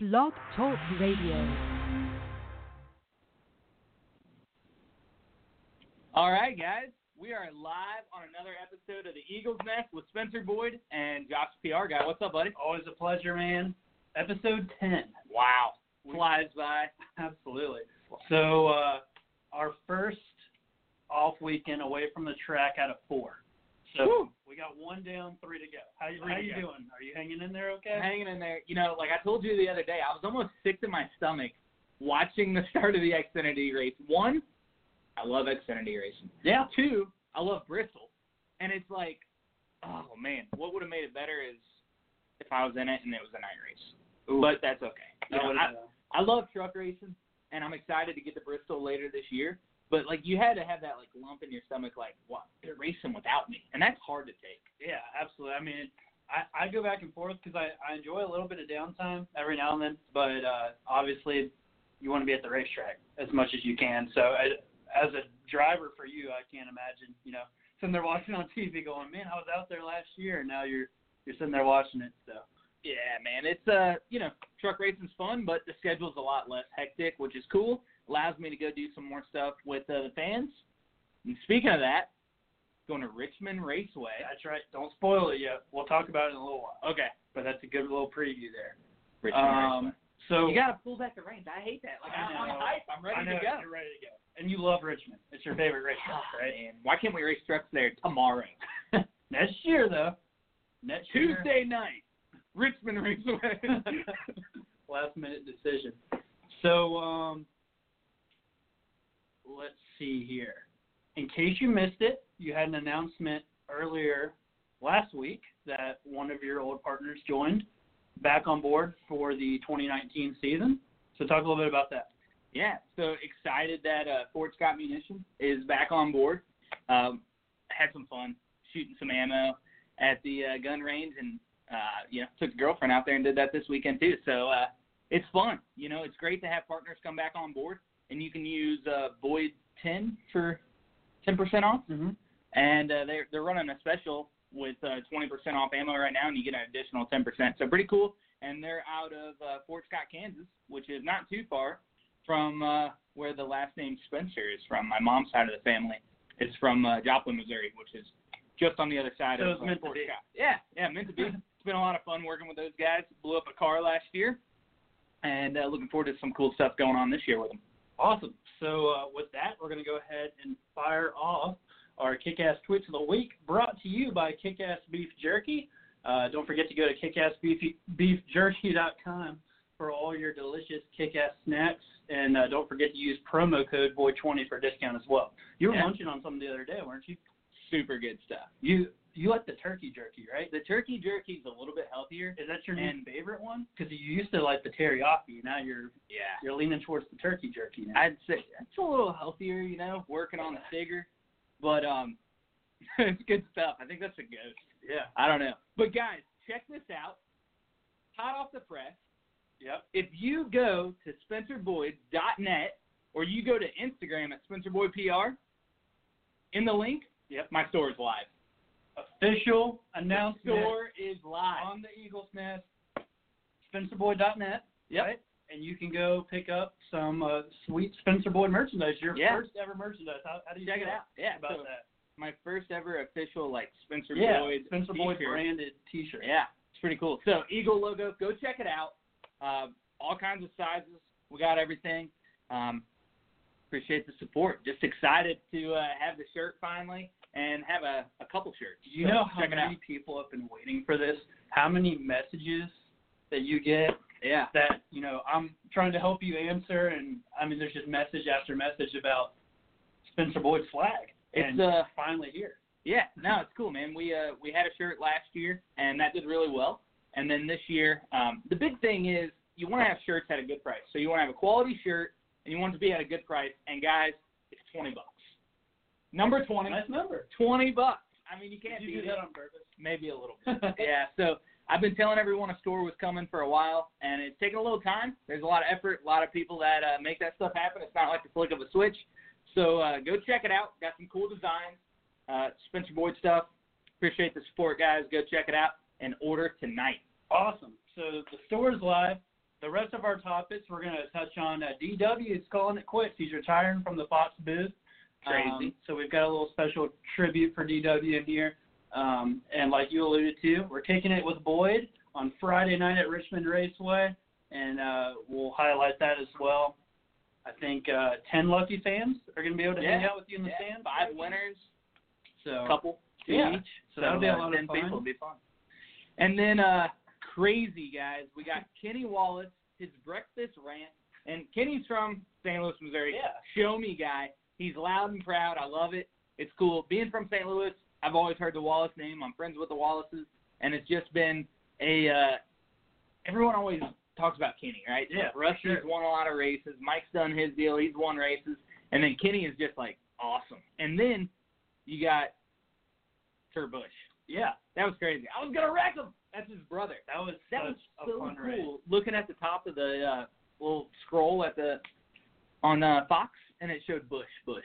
Blog Talk Radio. All right, guys. We are live on another episode of the Eagles Nest with Spencer Boyd and Josh PR guy. What's up, buddy? Always a pleasure, man. Episode 10. Wow. Flies by. Absolutely. So, uh, our first off weekend away from the track out of four. So, Woo. We got one down, three to go. How, you Three how you go. doing? Are you hanging in there okay? Hanging in there. You know, like I told you the other day, I was almost sick to my stomach watching the start of the Xfinity race. One, I love Xfinity racing. Yeah. Two, I love Bristol. And it's like, oh, man, what would have made it better is if I was in it and it was a night race. But that's okay. You That know, I, I love truck racing, and I'm excited to get to Bristol later this year. But like, you had to have that like lump in your stomach, like, what? They're racing without me, and that's hard to take. Yeah, absolutely. I mean, I, I go back and forth because I, I enjoy a little bit of downtime every now and then, but uh, obviously you want to be at the racetrack as much as you can. So I, as a driver for you, I can't imagine, you know, sitting there watching on TV going, man, I was out there last year, and now you're you're sitting there watching it. So Yeah, man, it's uh, you know, truck racing's fun, but the schedule's a lot less hectic, which is cool. Allows me to go do some more stuff with uh, the fans. And speaking of that, going to Richmond Raceway. that's right. Don't spoil it yet. We'll talk about it in a little while. Okay, But that's a good little preview there. Richmond Um, Raceway. so You gotta pull back the reins. I hate that. Like I I'm on hype. I'm ready I know to go. you're ready to go, and you love Richmond. It's your favorite racetrack, right? Man, why can't we race trucks there tomorrow? Next year, though. Next year. Tuesday night, Richmond Raceway. last minute decision. So, um, let's see here. In case you missed it, you had an announcement earlier last week that one of your old partners joined back on board for the 2019 season. So, talk a little bit about that. yeah, so excited that uh, Fort Scott Munition is back on board. Um, had some fun shooting some ammo at the uh, gun range, and uh, you know took the girlfriend out there and did that this weekend too. So uh, it's fun. You know, it's great to have partners come back on board, and you can use uh, Boyd 10 for 10% off. Mm-hmm. and uh, they're they're running a special with uh, 20% off ammo right now, and you get an additional 10%. So pretty cool. And they're out of uh, Fort Scott, Kansas, which is not too far from uh, where the last name Spencer is from. My mom's side of the family. It's from uh, Joplin, Missouri, which is just on the other side So of it's uh, meant to be. Scott. Yeah, yeah, meant to be. it's been a lot of fun working with those guys. Blew up a car last year, and uh, looking forward to some cool stuff going on this year with them. Awesome. So uh, with that, we're going to go ahead and fire off our Kick-Ass Tweets of the Week, brought to you by Kick-Ass Beef Jerky. Uh, don't forget to go to kickassbeefjerky.com for all your delicious Kick-Ass snacks, and uh, don't forget to use promo code BOY20 for a discount as well. You were Yeah. munching on some the other day, weren't you? Super good stuff. You you like the turkey jerky, right? The turkey jerky's a little bit healthier. Is that your And- new favorite one? Because you used to like the teriyaki, now you're Yeah. you're leaning towards the turkey jerky now. I'd say it's a little healthier, you know, working on the figure, but um, it's good stuff. I think that's a ghost. yeah. I don't know, but guys, check this out. Hot off the press. Yep. If you go to spencerboyd.net or you go to Instagram at spencerboydpr, in the link, Yep. my store is live. Official The announcement store is live. on the Eagles Nest, SpencerBoyd.net. Yep. Right? And you can go pick up some uh, sweet Spencer Boyd merchandise. Your Yeah. first ever merchandise. How, how do you Check it out. Yeah, about so that? my first ever official like Spencer Yeah, Boyd Spencer Boyd branded T-shirt. Yeah, it's pretty cool. So Eagle logo, go check it out. Uh, all kinds of sizes. We got everything. Um, appreciate the support. Just excited to uh, have the shirt finally and have a, a couple shirts. You So know how many out. people have been waiting for this? How many messages that you get Yeah. that you know I'm trying to help you answer, and I mean there's just message after message about Spencer Boyd's flag, It's uh finally here. yeah, no, it's cool, man. We uh we had a shirt last year and that did really well. And then this year, um, the big thing is you want to have shirts at a good price. So you want to have a quality shirt and you want it to be at a good price. And guys, it's twenty bucks. Number twenty. Nice number. Twenty bucks. I mean, you can't Did you do it. that on purpose? Maybe a little bit. yeah. So I've been telling everyone a store was coming for a while, and it's taken a little time. There's a lot of effort, a lot of people that uh, make that stuff happen. It's not like the flick of a switch. So uh, go check it out. Got some cool designs, uh, Spencer Boyd stuff. Appreciate the support, guys. Go check it out and order tonight. Awesome. So the store is live. the rest of our topics, we're going to touch on uh, DW is calling it quits. He's retiring from the Fox booth. Crazy. Um, so we've got a little special tribute for DW in here. Um, and like you alluded to, we're kicking it with Boyd on Friday night at Richmond Raceway, and uh, we'll highlight that as well. I think uh, 10 lucky fans are going to be able to hang out with you in the Yeah, stands. Five winners, So couple, yeah. each. So that'll be a uh, lot of fun. people will be fun. And then uh crazy guys, we got Kenny Wallace, his breakfast rant, and Kenny's from St. Louis, Missouri. Yeah. Show me guy. He's loud and proud. I love it. It's cool. Being from St. Louis, I've always heard the Wallace name. I'm friends with the Wallaces, and it's just been a. Uh, everyone always talks about Kenny, right? Yeah, Rusty's sure. won a lot of races. Mike's done his deal. He's won races, and then Kenny is just like awesome. And then you got Kurt Busch. Yeah, That was crazy. I was gonna wreck him. That's his brother. that was That was so cool. race. Looking at the top of the uh, little scroll at the on uh, Fox, showed Busch, Busch.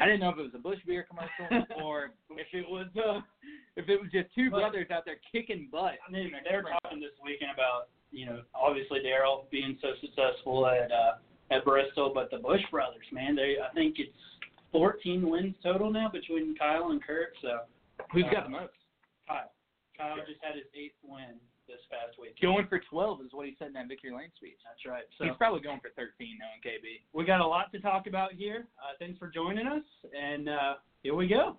I didn't know if it was a Busch beer commercial or if it was uh, if it was just two But- brothers out there kicking butt. I mean, they were talking this weekend about you know obviously Darrell being so successful at uh, at Bristol, but the Busch brothers, man, they I think it's 14 wins total now between Kyle and Kurt. So Who's got the most? Kyle, Kyle just had his eighth win this past week. Going for 12 is what he said in that victory lane speech. That's right. So He's probably going for 13 knowing KB. we got a lot to talk about here. Uh, thanks for joining us, and uh, here we go.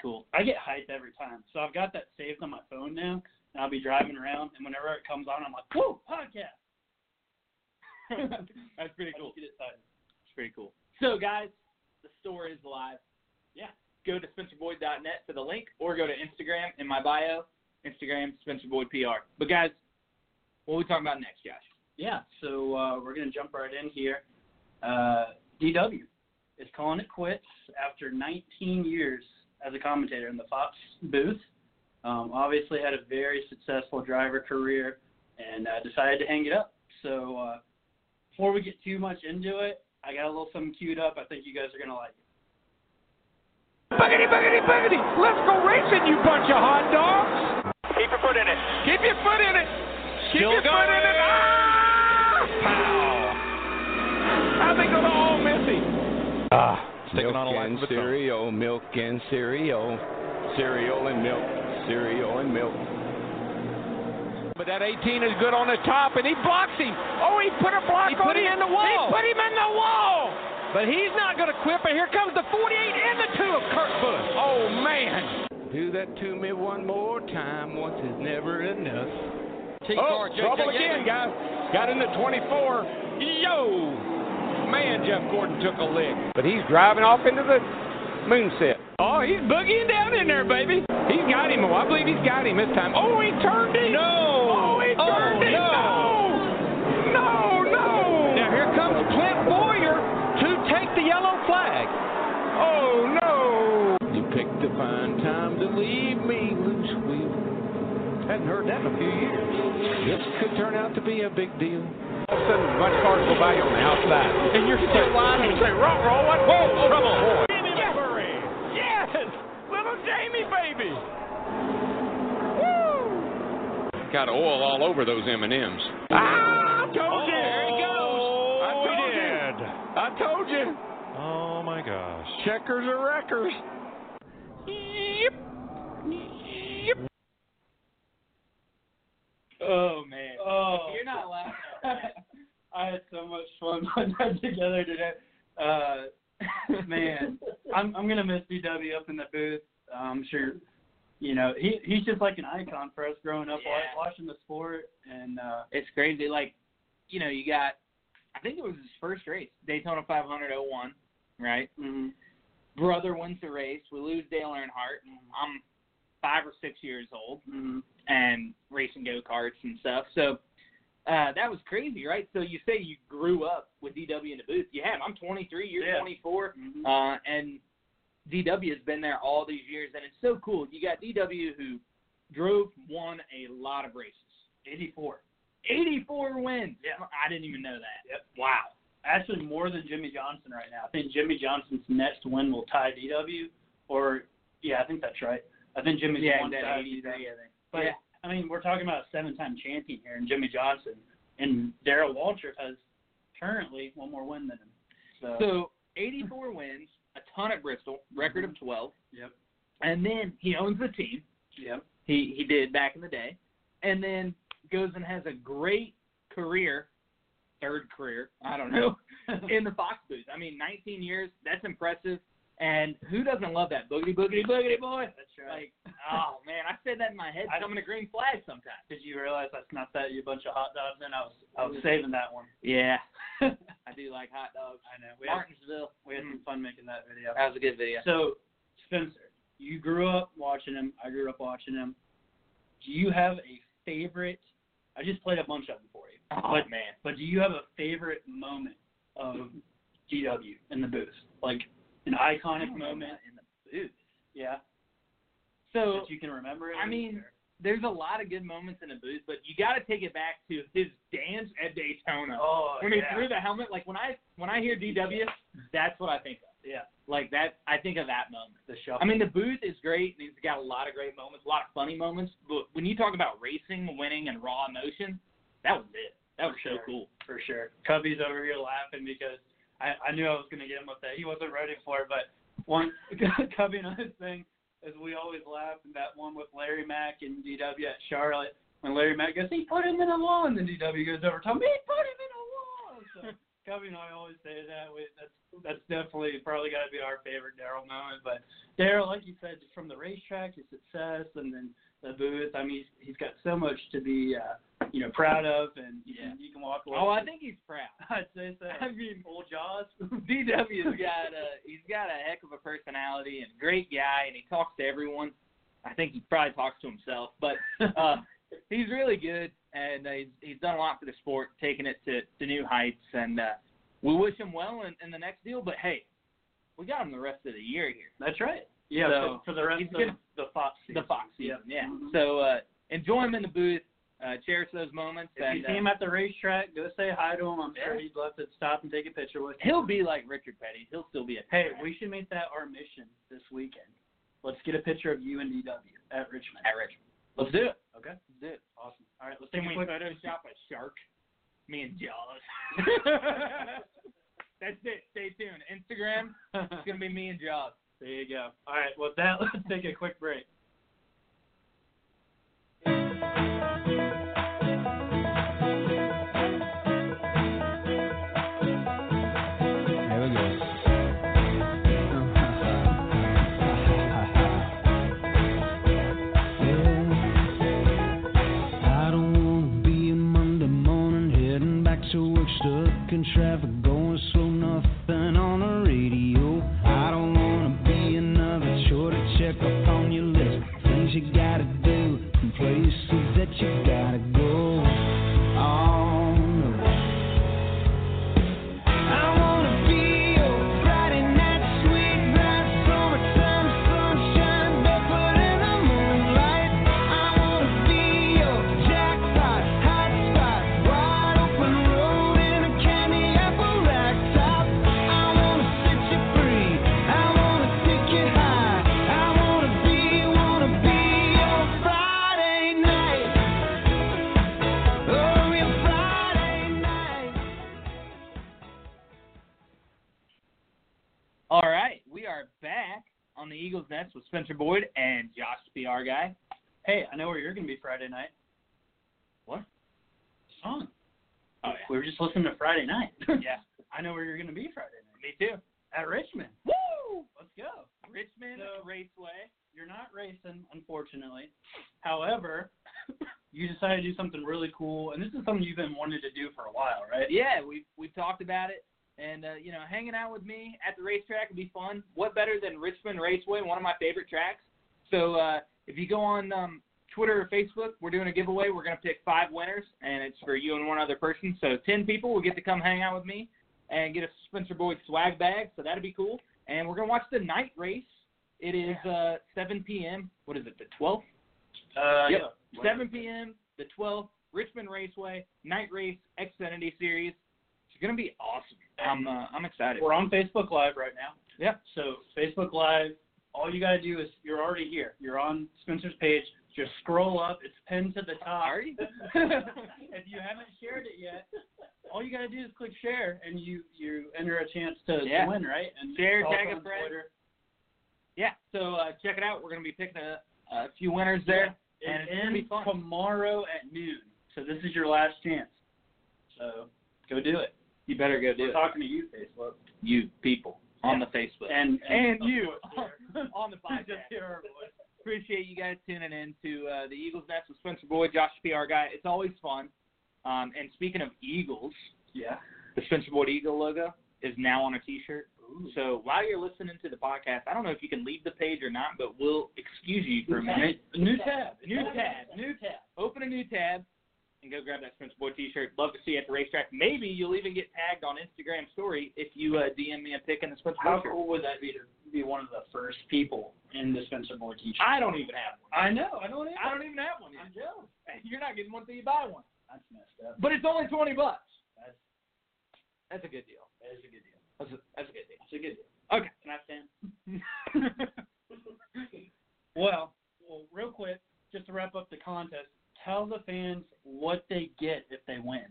Cool. I get hyped every time. So I've got that saved on my phone now, and I'll be driving around, and whenever it comes on, I'm like, "Whoa, podcast!" That's pretty cool. get excited. It's pretty cool. So, guys, the store is live. Yeah. Go to SpencerBoyd.net for the link, or go to Instagram in my bio, Instagram SpencerBoydPR. But guys, what are we talking about next, Josh? Yeah, so uh, we're going to jump right in here. Uh, DW is calling it quits after 19 years as a commentator in the Fox booth. Um, obviously, had a very successful driver career and uh, decided to hang it up. So, uh, before we get too much into it, I got a little something queued up. I think you guys are going to like it. Boogity, boogity, boogity. Let's go racing, you bunch of hot dogs. Keep your foot in it. Keep your foot in it. Keep Still your foot in it. Ah! Pow. How'd they go to all messy? Ah, sticking milk on a life and of its own. cereal, milk and cereal, cereal and milk, cereal and milk. But that 18 is good on the top, and he blocks him. Oh, he put a block He on put him in the wall. He put him in the wall. But he's not going to quit. But here comes the 48 and the two of Kurt Busch. Oh, man. Do that to me one more time. Once is never enough. Oh, trouble again, guys. Got into 24. Yo! Man, Jeff Gordon took a lick. But he's driving off into the moonset. Oh, he's boogieing down in there, baby. He's got him. Oh, I believe he's got him this time. Oh, he turned him. No. Oh, he Oh, turned him. no. No, no. Now here comes Clint Bowyer to take the yellow flag. Oh, no. You picked a fine time to leave me loose wheel. Hadn't heard that in a few years. This could turn out to be a big deal. All of a sudden, a bunch of cars go by you on the outside. And you're still riding and say, roll, roll, what? Whoa, trouble. Yes. yes, little Jamie, baby. Woo. Got oil all over those M&Ms. Ah, I told you. there he goes. I Oh, told you. did. I told you. Oh my gosh. Checkers are wreckers. Yep. Yep. Oh man. Oh, You're not laughing. I had so much fun putting that together today. Uh, man, I'm I'm gonna miss DW up in the booth. I'm sure, you know, he he's just like an icon for us growing up, Yeah. watching the sport, and uh, It's crazy. Like, you know, you got. I think it was his first race, Daytona 500 01, right? mhm. Brother wins the race. We lose Dale Earnhardt. And I'm five or six years old Mhm. and racing go karts and stuff. So uh, that was crazy, right? So you say you grew up with DW in the booth. You have. I'm 23. You're Yeah. 24. Mhm. Uh, and DW has been there all these years, and it's so cool. You got DW who drove, won a lot of races. 84. 84 wins. Yeah. I didn't even know that. Yep. Wow. Actually, more than Jimmie Johnson right now. I think Jimmie Johnson's next win will tie DW, or yeah, I think that's right. I think Jimmy's Yeah, won that ties 83, I think. But yeah. I mean, we're talking about a seven-time champion here, and Jimmie Johnson, and Darrell Waltrip has currently one more win than him. So, So 84 wins, a ton at Bristol, record of 12, yep, and then he owns the team. yep, He he did back in the day, and then goes and has a great career, third career, I don't know, in the Fox booth. I mean, 19 years, that's impressive. And who doesn't love that boogity boogity boogity boy? that's right. Like, oh man, I said that in my head, I- coming to green flag sometimes. Did you realize that's not that you a bunch of hot dogs? And I was I was saving that one. Yeah, I do like hot dogs. I know. We had, we had some mm. fun making that video. that was a good video. So, Spencer, you grew up watching him. I grew up watching him. Do you have a favorite? I just played a bunch of them for you. Oh but, man, But do you have a favorite moment of DW in the booth? Like an iconic moment? in the booth. Yeah. So that you can remember it? I mean, there's a lot of good moments in the booth, but you got to take it back to his dance at Daytona oh, when he threw the helmet. Like when I when I hear DW, that's what I think of. Yeah. Like that, I think of that moment. the shuffle. I mean, the booth is great, and he's got a lot of great moments, a lot of funny moments. But when you talk about racing, winning, and raw emotion, that was it. That was For so sure. cool. for sure. Cubby's over here laughing because I, I knew I was going to get him with that. He wasn't ready for it, but one Cubby and his thing is we always laugh in that one with Larry Mac and DW at Charlotte when Larry Mac goes, he put him in a wall, and then DW goes over to him, he put him in a wall. So Cubby and I always say that. We, that's that's definitely probably got to be our favorite Darrell moment. But Darrell, like you said, just from the racetrack, his success, and then the booth. I mean, he's, he's got so much to be, uh, you know, proud of, and you, Yeah. can, you can walk away. Oh, I think he's proud. I'd say so. I mean, old Jaws. DW's got a he's got a heck of a personality and great guy, and he talks to everyone. I think he probably talks to himself, but uh, he's really good, and uh, he's he's done a lot for the sport, taking it to to new heights, and uh, we wish him well in, in the next deal. But hey, we got him the rest of the year here, That's right. Yeah, So, for, for the rest he's of gonna- the Fox season. the Fox season. Yep. Yeah. Mhm. So uh, enjoy him in the booth, uh, cherish those moments, If and you see uh, him at the racetrack, go say hi to him. I'm sure he'd love to stop and take a picture with you. he'll be like Richard Petty. He'll still be a Hey, we should make that our mission this weekend. Let's get a picture of you and DW at Richmond. at Richmond. Let's do it. Okay. Let's do it. Awesome. All right, let's take Can a we quick. Photoshop a shark? Me and Jaws. That's it. Stay tuned. Instagram. It's gonna be me and Jaws. There you go. All right, with that, let's take a quick break. On the Eagles Nest with Spencer Boyd and Josh PR guy. Hey, I know where you're gonna be Friday night. What? Song. Oh We were just listening to Friday night. yeah. yeah. I know where you're gonna be Friday night. Me too. At Richmond. Woo! Let's go. Richmond So- Raceway. You're not racing, unfortunately. However, you decided to do something really cool, and this is something you've been wanting to do for a while, right? Yeah, we've we've talked about it, and uh, you know, hanging out with me at the racetrack would be fun. What better than Richmond Raceway, one of my favorite tracks? So uh, if you go on um, Twitter or Facebook, we're doing a giveaway. We're going to pick five winners, and it's for you and one other person. So 10 people will get to come hang out with me and get a Spencer Boyd swag bag. So that'd be cool. And we're going to watch the night race. It is uh, 7 p.m. What is it, the 12th? Uh, Yep. yeah. 7 p.m. the 12th, Richmond Raceway night race Xfinity Series. It's gonna be awesome. I'm uh, I'm excited. We're on Facebook Live right now. Yep. So Facebook Live, all you gotta do is you're already here. You're on Spencer's page. Just scroll up. It's pinned to the top. Are you? if you haven't shared it yet, all you gotta do is click share, and you you enter a chance to, Yeah. to win, right? And Share, tag a friend. Twitter. Yeah. So uh, check it out. We're gonna be picking a, a few winners there. It And it's gonna ends be fun. tomorrow at noon. So this is your last chance. So go do it. You better go do We're it. talking to you, Facebook. You people on the Facebook And and of you course, on the Just podcast. hear our voice. Appreciate you guys tuning in to uh, the Eagles Nest with Spencer Boyd, Josh PR guy. It's always fun. Um, and speaking of Eagles, Yeah. the Spencer Boyd Eagle logo is now on a T-shirt. So while you're listening to the podcast, I don't know if you can leave the page or not, but we'll excuse you for a minute. New tab. New tab. New tab. Open a new tab and go grab that Spencer Boyd T-shirt. Love to see you at the racetrack. Maybe you'll even get tagged on Instagram story if you uh, DM me a pic in the Spencer How Boyd shirt. cool would that be to be one of the first people in the Spencer Boyd t-shirt? I don't even have one. I know. I don't. Even, I don't even have one I'm jealous. You're not getting one until you buy one. That's messed up. But it's only twenty bucks. That's That's a good deal. that is a good deal. That's a, that's a good deal. That's a good deal. Okay. Can I stand? Well, well, real quick, just to wrap up the contest, tell the fans what they get if they win.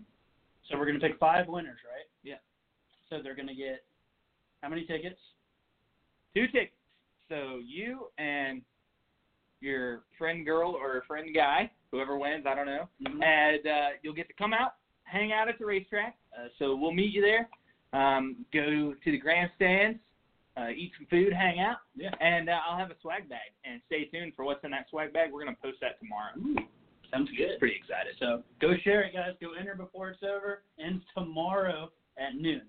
So we're gonna pick five winners, right? Yeah. So they're gonna get how many tickets? Two tickets. So you and your friend girl or friend guy, whoever wins, I don't know, and uh, you'll get to come out, hang out at the racetrack. Uh, so we'll meet you there. Um, go to the grandstands, uh, eat some food, hang out, Yeah. and uh, I'll have a swag bag. And stay tuned for what's in that swag bag. We're gonna post that tomorrow. Sounds good. Pretty excited. So go share it, guys. Go enter before it's over. Ends tomorrow at noon.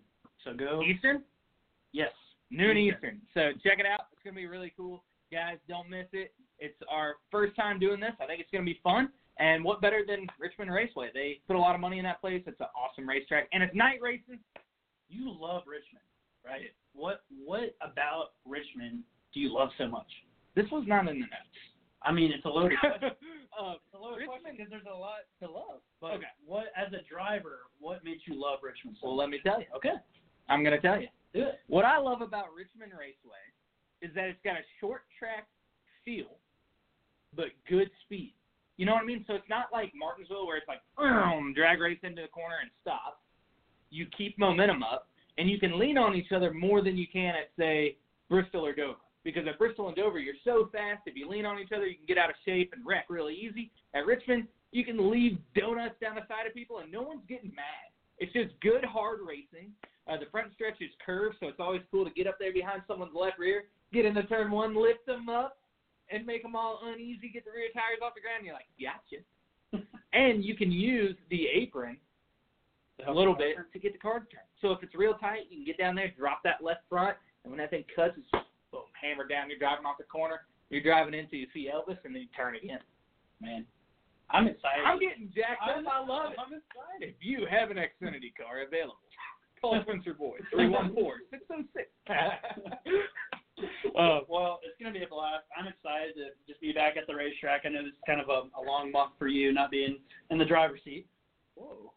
So go. Eastern, Yes. noon Eastern. Eastern. So check it out. It's gonna be really cool, guys. Don't miss it. It's our first time doing this. I think it's gonna be fun. And what better than Richmond Raceway? They put a lot of money in that place. It's an awesome racetrack, and it's night racing. You love Richmond, right? What What about Richmond do you love so much? This was not in the notes. I mean, it's a loaded question. uh, It's a loaded question Richmond- because there's a lot to love. But Okay. what, as a driver, what made you love Richmond so well, let me tell you. Okay, I'm gonna tell you. do it. What I love about Richmond Raceway is that it's got a short track feel, but good speed. You know what I mean? So it's not like Martinsville where it's like boom, drag race into the corner and stop. You keep momentum up, and you can lean on each other more than you can at say Bristol or Dover. Because at Bristol and Dover, you're so fast. If you lean on each other, you can get out of shape and wreck really easy. At Richmond, you can leave donuts down the side of people, and no one's getting mad. It's just good, hard racing. Uh, the front stretch is curved, so it's always cool to get up there behind someone's left rear, get into turn one, lift them up, and make them all uneasy, get the rear tires off the ground. You're like, gotcha. and you can use the apron a little bit to get the car to turn. So if it's real tight, you can get down there, drop that left front, and when that thing cuts, it's just boom, hammered down. You're driving off the corner. You're driving into you see Elvis, and then you turn again. Man, I'm excited. I'm getting jacked up. I love it. I'm excited. If you have an Xfinity car available, call Spencer Boyd, 314-606. Uh, well, it's going to be a blast. I'm excited to just be back at the racetrack. I know this is kind of a, a long month for you, not being in the driver's seat. Whoa.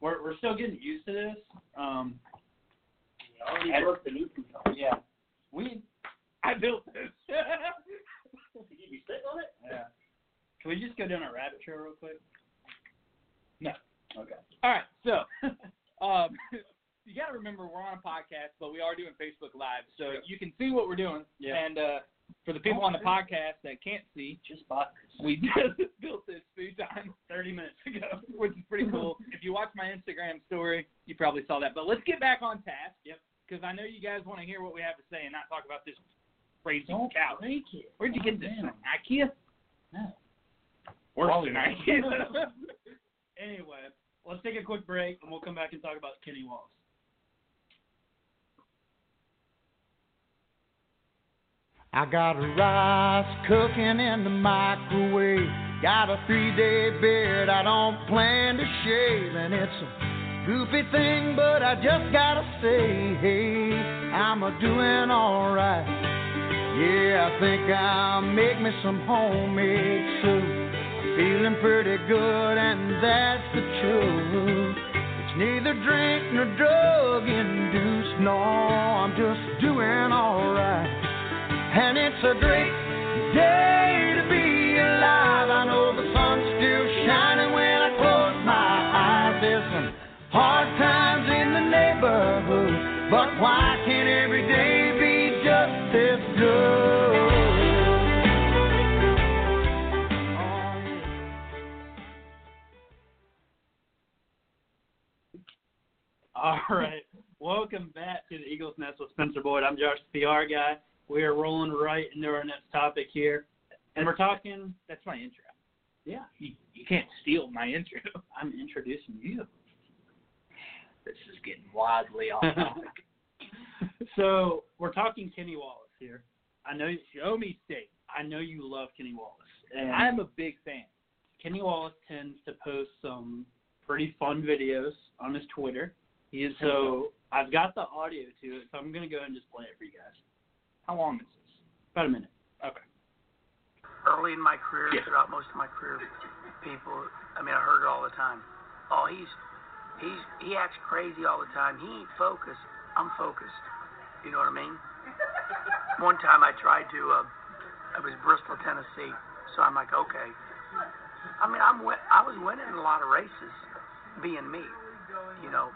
We're we're still getting used to this. Um, already I- broke the new control. yeah, we. I built this. Did you sit on it? Yeah. Can we just go down a rabbit trail real quick? No. Okay. All right, so um, you got to remember we're on a podcast, but we are doing Facebook Live, so you can see what we're doing. Yeah. And uh, for the people on the podcast that can't see, Just bought we just built this food time 30 minutes ago. which is pretty cool. if you watch my Instagram story, you probably saw that. But let's get back on task. Yep. Because I know you guys want to hear what we have to say and not talk about this crazy Don't cow. break it. Where'd you get this Calm from? IKEA? No. Worse Wally than World. IKEA. Anyway, let's take a quick break and we'll come back and talk about Kenny Wallace. I got a rice cooking in the microwave. Got a three day beard I don't plan to shave. And it's a goofy thing, but I just gotta say, hey, I'm a doing alright. Yeah, I think I'll make me some homemade soup. I'm feeling pretty good, and that's the truth. It's neither drink nor drug induced. No, I'm just doing alright. And it's a great day but why can't every day be just as good? All right. Welcome back to the Eagles Nest with Spencer Boyd. I'm Josh, the PR guy. We are rolling right into our next topic here. And we're talking, That's my intro. yeah, You, you can't steal my intro. I'm introducing you. This is getting wildly off topic. so we're talking Kenny Wallace here. I know Show me state. I know you love Kenny Wallace. And I'm a big fan. Kenny Wallace tends to post some pretty fun videos on his Twitter. He is So I've got the audio to it, so I'm gonna go ahead and just play it for you guys. How long is this? About a minute. Okay. early in my career, Yeah. throughout most of my career, people, I mean, I heard it all the time. Oh, he's, he's, he acts crazy all the time. He ain't focused. I'm focused. You know what I mean? One time I tried to, uh, it was Bristol, Tennessee. So I'm like, okay. I mean, I'm, I was winning a lot of races, being me, you know.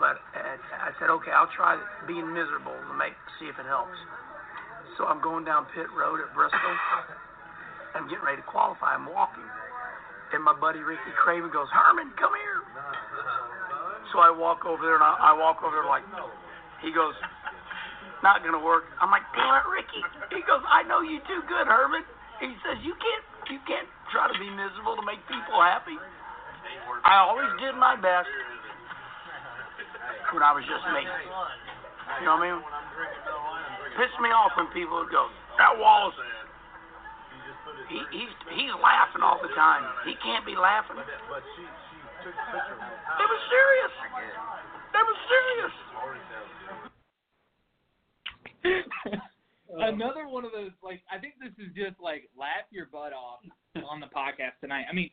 But I said, okay, I'll try being miserable to make, see if it helps. So I'm going down pit road at Bristol. I'm getting ready to qualify. I'm walking. And my buddy Ricky Craven goes, Herman, come here. So I walk over there and I, I walk over there like, he goes, not to work. I'm like, damn it, Ricky. He goes, I know you too good, Herman. He says, you can't, you can't try to be miserable to make people happy. I always did my best when I was just me. You know what I mean? Pissed me off when people would go, that Wallace he, he's he's laughing all the time. He can't be laughing. They was serious. They was serious. Another one of those, like, I think this is just like laugh your butt off on the podcast tonight. I mean,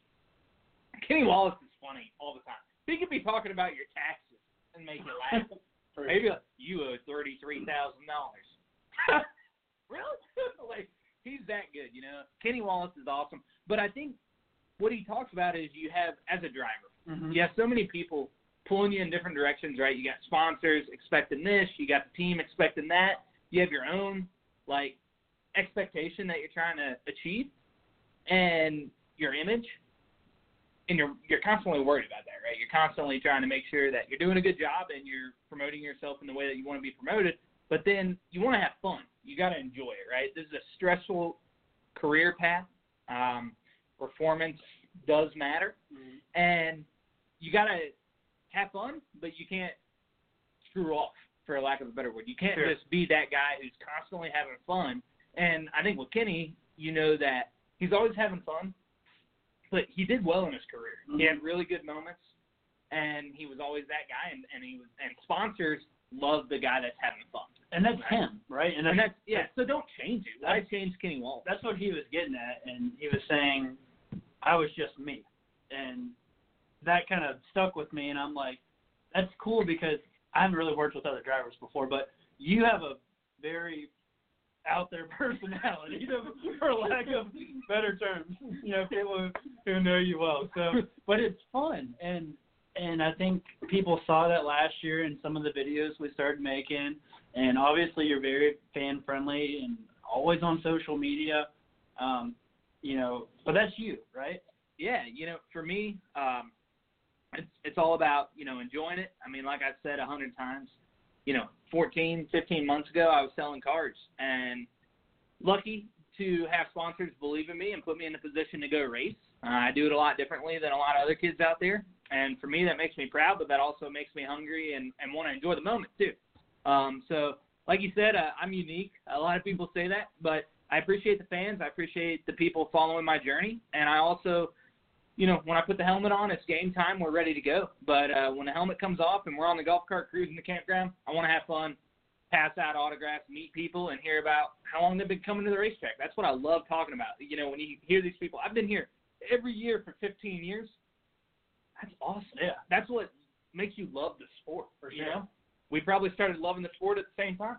Kenny Wallace is funny all the time. He could be talking about your taxes and make you laugh. Maybe like, you owe thirty three thousand dollars. really? like he's that good, you know. Kenny Wallace is awesome, but I think what he talks about is you have as a driver, Mhm. you have so many people pulling you in different directions, right? You got sponsors expecting this, you got the team expecting that, you have your own like expectation that you're trying to achieve, and your image, and you're you're constantly worried about that, right? You're constantly trying to make sure that you're doing a good job and you're promoting yourself in the way that you want to be promoted. But then you want to have fun. You got to enjoy it, right? This is a stressful career path. Um, performance does matter, and you got to have fun, but you can't screw off, for lack of a better word. You can't Sure. just be that guy who's constantly having fun. And I think with Kenny, you know that he's always having fun, but he did well in his career. He Mm-hmm. had really good moments, and he was always that guy. And, and he was and sponsors love the guy that's having fun. And that's Right. him, right? And And that's, that's yeah. So don't change it. Why change Kenny Wallace? that's what he was getting at, and he was saying, I was just me, and that kind of stuck with me, and I'm like, that's cool because I haven't really worked with other drivers before, but you have a very out there personality, you for lack of better terms, you know, people who, who know you well. So, but it's fun, and and I think people saw that last year in some of the videos we started making, and obviously you're very fan friendly and always on social media, um, you know, but that's you, right? yeah, you know, for me, um, it's it's all about you know enjoying it. I mean, like I've said a hundred times, you know, 14, 15 months ago, I was selling cards, and lucky to have sponsors believe in me and put me in a position to go race. Uh, I do it a lot differently than a lot of other kids out there, and for me, that makes me proud, but that also makes me hungry and and want to enjoy the moment too. Um, so like you said, uh, I'm unique. A lot of people say that, but I appreciate the fans. I appreciate the people following my journey, and I also, you know, when I put the helmet on, it's game time. We're ready to go. But uh, when the helmet comes off and we're on the golf cart cruising the campground, I want to have fun, pass out autographs, meet people, and hear about how long they've been coming to the racetrack. That's what I love talking about. You know, when you hear these people, I've been here every year for 15 years. That's awesome. Yeah. That's what makes you love the sport. For You sure. know, we probably started loving the sport at the same time.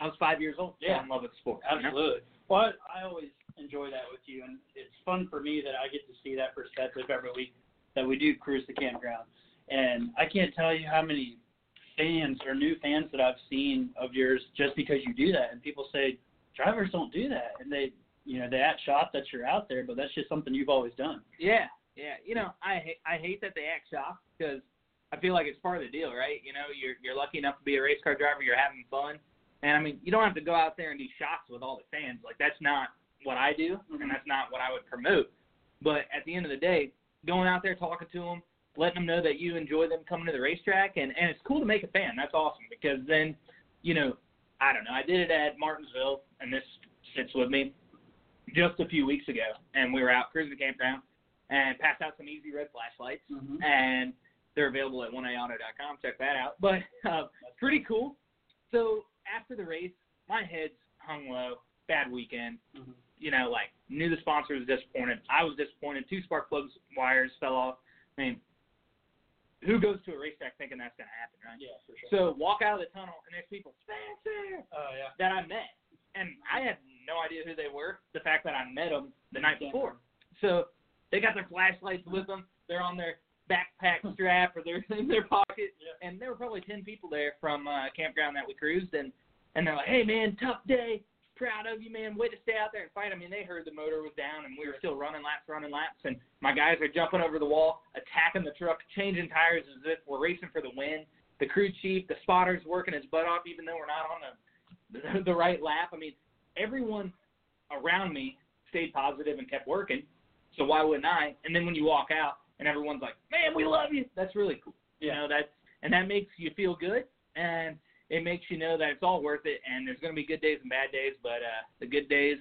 I was five years old. Yeah. love with the sport. you know? Absolutely. Well, I always enjoy that with you, and it's fun for me that I get to see that perspective every week that we do cruise the campground. And I can't tell you how many fans or new fans that I've seen of yours just because you do that. And people say drivers don't do that, and they, you know, they act shocked that you're out there, but that's just something you've always done. Yeah, yeah. You know, I I hate that they act shocked because I feel like it's part of the deal, right? You know, you're you're lucky enough to be a race car driver. You're having fun, and I mean, you don't have to go out there and do shots with all the fans. Like that's not what I do, and that's not what I would promote. But at the end of the day, going out there talking to them, letting them know that you enjoy them coming to the racetrack, and and it's cool to make a fan. That's awesome because then, you know, I don't know. I did it at Martinsville, and this sits with me just a few weeks ago, and we were out cruising the campground and passed out some easy red flashlights, Mhm. and they're available at 1aauto.com. Check that out. But uh, pretty cool. So after the race, my head's hung low. Bad weekend. Mhm. You know, like knew the sponsor was disappointed. I was disappointed. Two spark plugs wires fell off. I mean, who goes to a racetrack thinking that's gonna happen, right? Yeah, for sure. So walk out of the tunnel and there's people Spencer Oh yeah. that I met, and I had no idea who they were. The fact that I met them the night before. So they got their flashlights with them. They're on their backpack strap or they're in their pocket. Yeah. And there were probably ten people there from uh, campground that we cruised, and and they're like, "Hey man, tough day. Proud of you, man. Way to stay out there and fight." I mean, they heard the motor was down, and we were still running laps, running laps, and my guys are jumping over the wall, attacking the truck, changing tires as if we're racing for the win. The crew chief, the spotter's working his butt off, even though we're not on the the right lap. I mean, everyone around me stayed positive and kept working. So why wouldn't I? And then when you walk out and everyone's like, "Man, we love you," that's really cool. You know that's and that makes you feel good, and it makes you know that it's all worth it. And there's going to be good days and bad days, but uh, the good days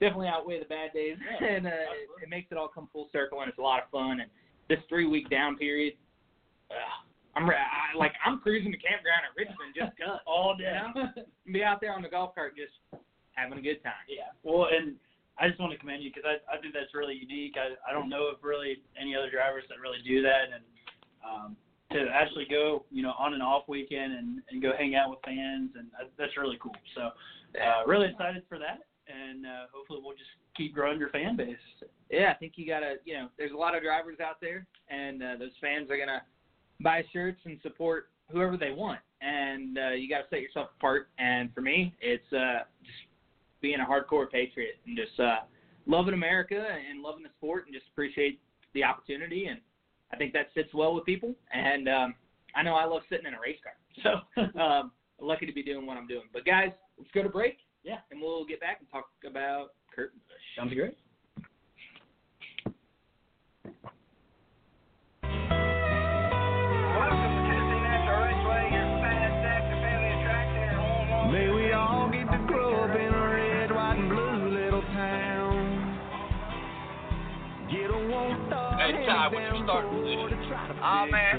definitely outweigh the bad days, Yeah, and uh, absolutely. it makes it all come full circle, and it's a lot of fun. And this three week down period, uh, I'm I, like I'm cruising the campground at Richmond just All you day. know? be out there on the golf cart just having a good time. Yeah. Well, and I just want to commend you because I, I think that's really unique. I, I don't know of really any other drivers that really do that, and um, to actually go, you know, on an off weekend and, and go hang out with fans, and that's really cool. So, uh, really excited for that, and uh, hopefully we'll just keep growing your fan base. Yeah, I think you gotta, you know, there's a lot of drivers out there, and uh, those fans are gonna buy shirts and support whoever they want, and uh, you gotta set yourself apart. And for me, it's uh, just being a hardcore patriot and just uh, loving America and loving the sport, and just appreciate the opportunity. And I think that sits well with people. And um, I know I love sitting in a race car, so um, lucky to be doing what I'm doing. But guys, let's go to break. Yeah. and we'll get back and talk about Kurt Busch. Sounds great. Star Hey, Ty, what's your starting position? Oh man,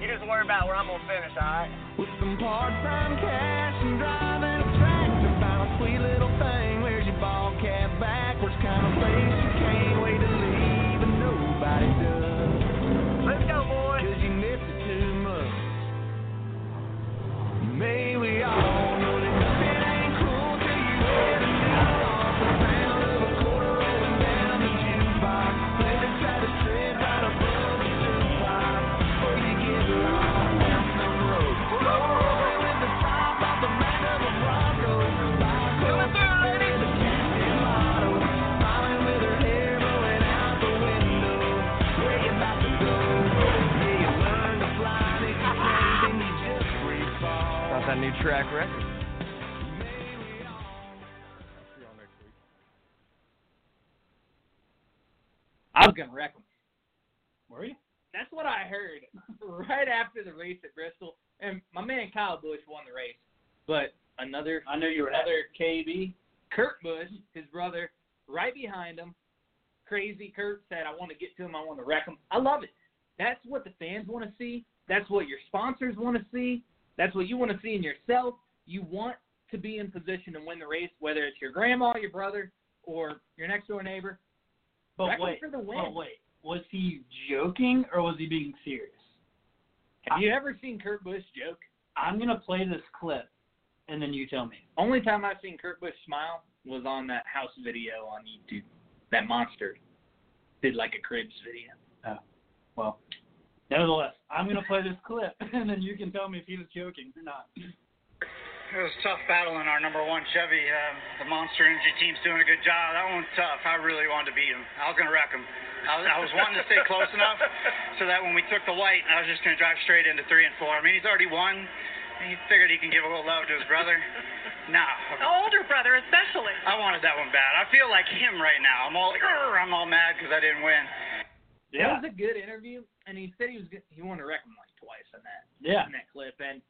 You just worry about where I'm gonna finish, alright? with some part-time cash and driving a tractor, found a sweet little thing. Where's your ball cap backwards? Kind of place you can't wait to leave, and nobody does. Let's go, boy. Cause you miss it too much. May we all know fall. New track record? I was gonna wreck them. Were you? That's what I heard right after the race at Bristol. And my man Kyle Busch won the race. but another I knew you were another KB, Kurt Busch, his brother, right behind him. Crazy Kurt said, "I want to get to him. I want to wreck him." I love it. That's what the fans want to see. That's what your sponsors want to see. That's what you want to see in yourself. You want to be in position to win the race, whether it's your grandma, your brother, or your next door neighbor. But wait, for the win. but wait, was he joking or was he being serious? Have you ever seen Kurt Busch joke? I'm gonna play this clip, and then you tell me. Only time I've seen Kurt Busch smile was on that house video on YouTube. That monster did like a cribs video. Oh, well, nevertheless, I'm gonna play this clip, and then you can tell me if he was joking or not. It was a tough battle in our number one Chevy. Uh, the Monster Energy team's doing a good job. That one was tough. I really wanted to beat him. I was going to wreck him. I was, I was wanting to stay close enough so that when we took the white, I was just going to drive straight into three and four. I mean, he's already won. He figured he can give a little love to his brother. No. older brother, especially. I wanted that one bad. I feel like him right now. I'm all, I'm all mad because I didn't win. That was a good interview, and he said he was go- he wanted to wreck him like twice in that Yeah. in that clip, and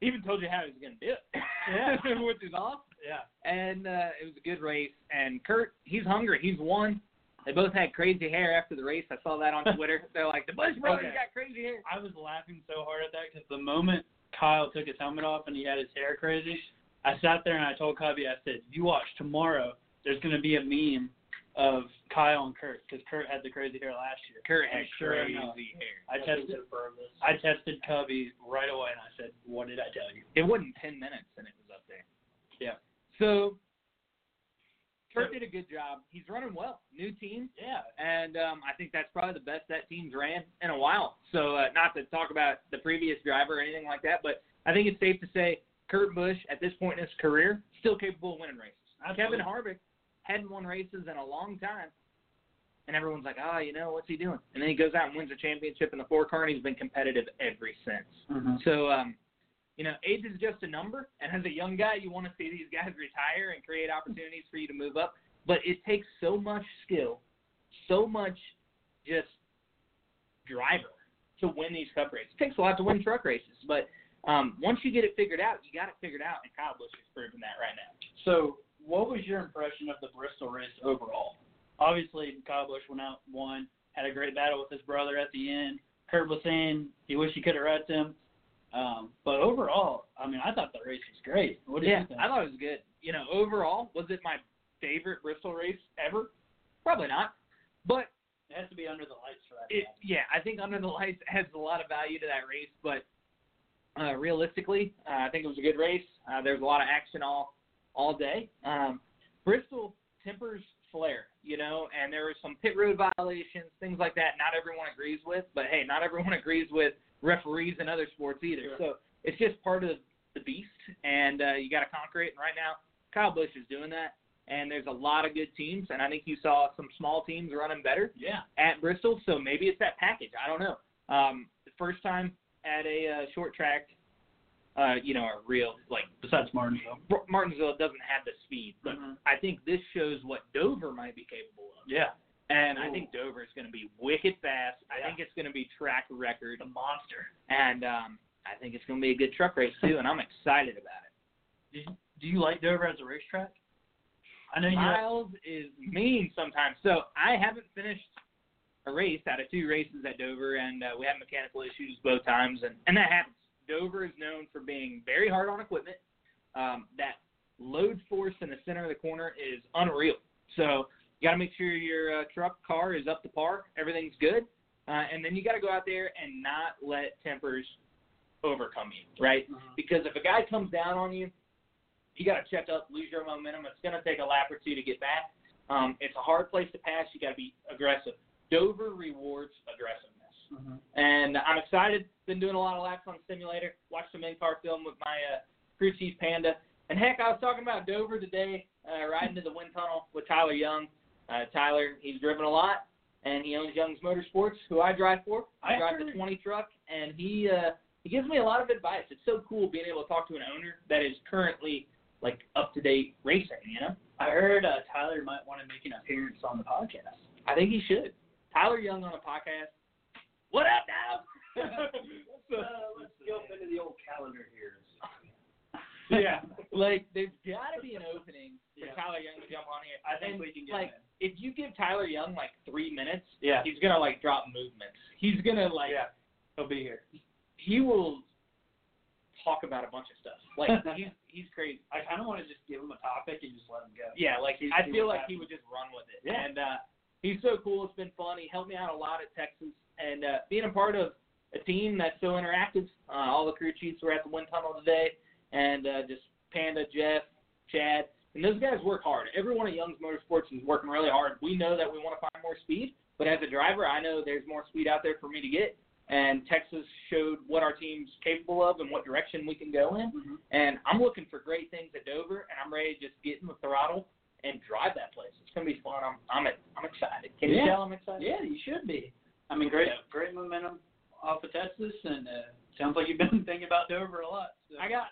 he even told you how he was going to do it. Yeah. which is awesome. Yeah. And uh, it was a good race. And Kurt, he's hungry. He's won. They both had crazy hair after the race. I saw that on Twitter. They're like, the Busch brothers Okay. got crazy hair. I was laughing so hard at that because the moment Kyle took his helmet off and he had his hair crazy, I sat there and I told Cubby, I said, "You watch tomorrow. There's going to be a meme of Kyle and Kurt because Kurt had the crazy hair last year." Kurt had And sure crazy enough, hair. I tested. I tested Cubby right away and I said, "What did I tell you?" It wasn't 10 minutes, and it was up there. Yeah. So Kurt did a good job. He's running well. New team. Yeah. and um, I think that's probably the best that team's ran in a while. So uh, not to talk about the previous driver or anything like that, but I think it's safe to say Kurt Busch at this point in his career still capable of winning races. Absolutely. Kevin Harvick hadn't won races in a long time, and everyone's like, oh, you know, what's he doing? And then he goes out and wins a championship in the four car, and he's been competitive ever since. Mm-hmm. So, um, you know, age is just a number, and as a young guy, you want to see these guys retire and create opportunities for you to move up. But it takes so much skill, so much just driver to win these cup races. It takes a lot to win truck races, but um, once you get it figured out, you got it figured out, and Kyle Busch is proving that right now. So, what was your impression of the Bristol race overall? Obviously, Kyle Busch went out, won, had a great battle with his brother at the end. Kurt was saying he wished he could have wrecked him. Um, but overall, I mean, I thought the race was great. What did yeah, you think? I thought it was good. You know, overall, was it my favorite Bristol race ever? Probably not. But it has to be under the lights for that. it, yeah, I think Under the Lights adds a lot of value to that race. But uh, realistically, uh, I think it was a good race. Uh, there was a lot of action all all day. Um, Bristol tempers flair, you know, and there were some pit road violations, things like that. Not everyone agrees with, but hey, not everyone agrees with referees in other sports either. Sure. So it's just part of the beast, and uh, you got to conquer it. And right now, Kyle Busch is doing that. And there's a lot of good teams, and I think you saw some small teams running better Yeah. at Bristol, so maybe it's that package. I don't know. Um, the first time at a uh, short track, uh, you know, a real like Besides Martinsville. Martinsville doesn't have the speed, but Mhm. I think this shows what Dover might be capable of. Yeah. And I think Dover is going to be wicked fast. I Yeah. think it's going to be track record, The monster. and um, I think it's going to be a good truck race too. And I'm excited about it. Do you, do you like Dover as a racetrack? I know you. Miles is mean sometimes. So I haven't finished a race out of two races at Dover, and uh, we had mechanical issues both times, and, and that happens. Dover is known for being very hard on equipment. Um, that load force in the center of the corner is unreal. So you got to make sure your uh, truck car is up to par, everything's good, uh, and then you got to go out there and not let tempers overcome you, right? Because if a guy comes down on you, you got to check up, lose your momentum. It's going to take a lap or two to get back. Um, it's a hard place to pass. You got to be aggressive. Dover rewards aggressiveness. Mhm. And I'm excited. Been doing a lot of laps on the simulator. Watched some in-car film with my uh, crew chief Panda. And heck, I was talking about Dover today, uh, riding to the wind tunnel with Tyler Young. Uh, Tyler, he's driven a lot, and he owns Young's Motorsports, who I drive for. I, I drive the 20 truck, and he uh, he gives me a lot of advice. It's so cool being able to talk to an owner that is currently like up to date racing. You know, I heard uh, Tyler might want to make an appearance on the podcast. I think he should. Tyler Young on a podcast. What up, now? Uh, let's jump into the old calendar here. Yeah. like there's got to be an opening for Yeah. Tyler Young to jump on here. I think And, we can get like him if you give Tyler Young like three minutes, Yeah. he's gonna like drop movements. He's gonna like Yeah. He'll be here. he will talk about a bunch of stuff. Like he's he's crazy. I kind of want to just give him a topic and just let him go. Yeah, like See- I feel what like he would just run with it. Yeah. And uh he's so cool. It's been fun. He helped me out a lot at Texas and uh being a part of a team that's so interactive. Uh all the crew chiefs were at the wind tunnel today and uh just Panda, Jeff, Chad, and those guys work hard. Everyone at Young's Motorsports is working really hard. We know that we want to find more speed, but as a driver, I know there's more speed out there for me to get. And Texas showed what our team's capable of and what direction we can go in. Mhm. And I'm looking for great things at Dover, and I'm ready to just get in the throttle and drive that place. It's gonna be fun. I'm I'm I'm excited. Can you tell I'm excited? Yeah, you should be. I mean, great, Yeah. great momentum off of Texas, and uh, sounds like you've been thinking about Dover a lot. So. I got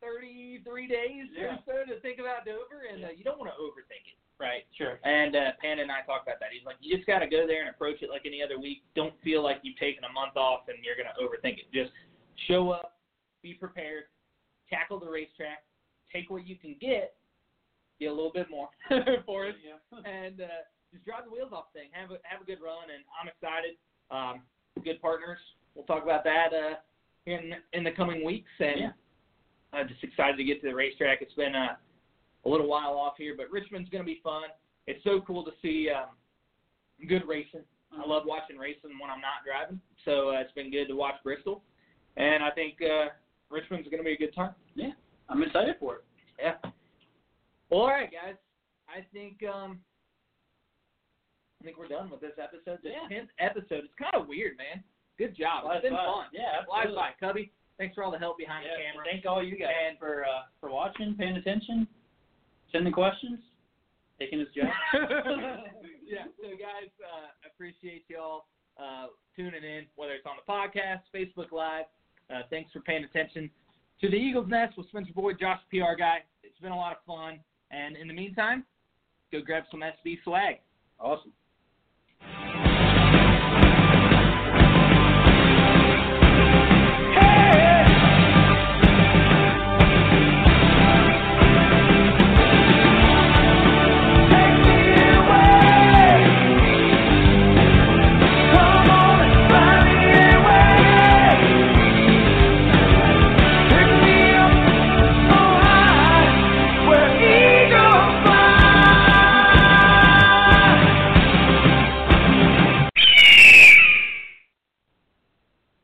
33 days Yeah. or so to think about Dover, and uh, you don't want to overthink it, right? sure. And uh, Panda and I talked about that. He's like, you just got to go there and approach it like any other week. Don't feel like you've taken a month off and you're going to overthink it. Just show up, be prepared, tackle the racetrack, take what you can get, get a little bit more for us, Yeah. and uh, just drive the wheels off the thing. Have a have a good run, and I'm excited. Um, good partners. We'll talk about that uh, in in the coming weeks, and Yeah. I'm just excited to get to the racetrack. It's been uh, a little while off here, but Richmond's going to be fun. It's so cool to see um, good racing. I love watching racing when I'm not driving, so uh, it's been good to watch Bristol, and I think uh, Richmond's going to be a good time. Yeah, I'm excited for it. Yeah. Well, all right, guys. I think um, I think we're done with this episode. The Yeah. tenth episode. It's kind of weird, man. Good job. Flies it's been by. fun. Yeah, Flies by. Cubby, thanks for all the help behind Yeah, the camera. Thank all you guys And- for uh, for watching, paying attention, sending questions, taking his job. yeah. So guys, uh, appreciate y'all uh, tuning in, whether it's on the podcast, Facebook Live. Uh, thanks for paying attention to the Eagles Nest with Spencer Boyd, Josh, PR guy. It's been a lot of fun. And in the meantime, go grab some SB swag. awesome.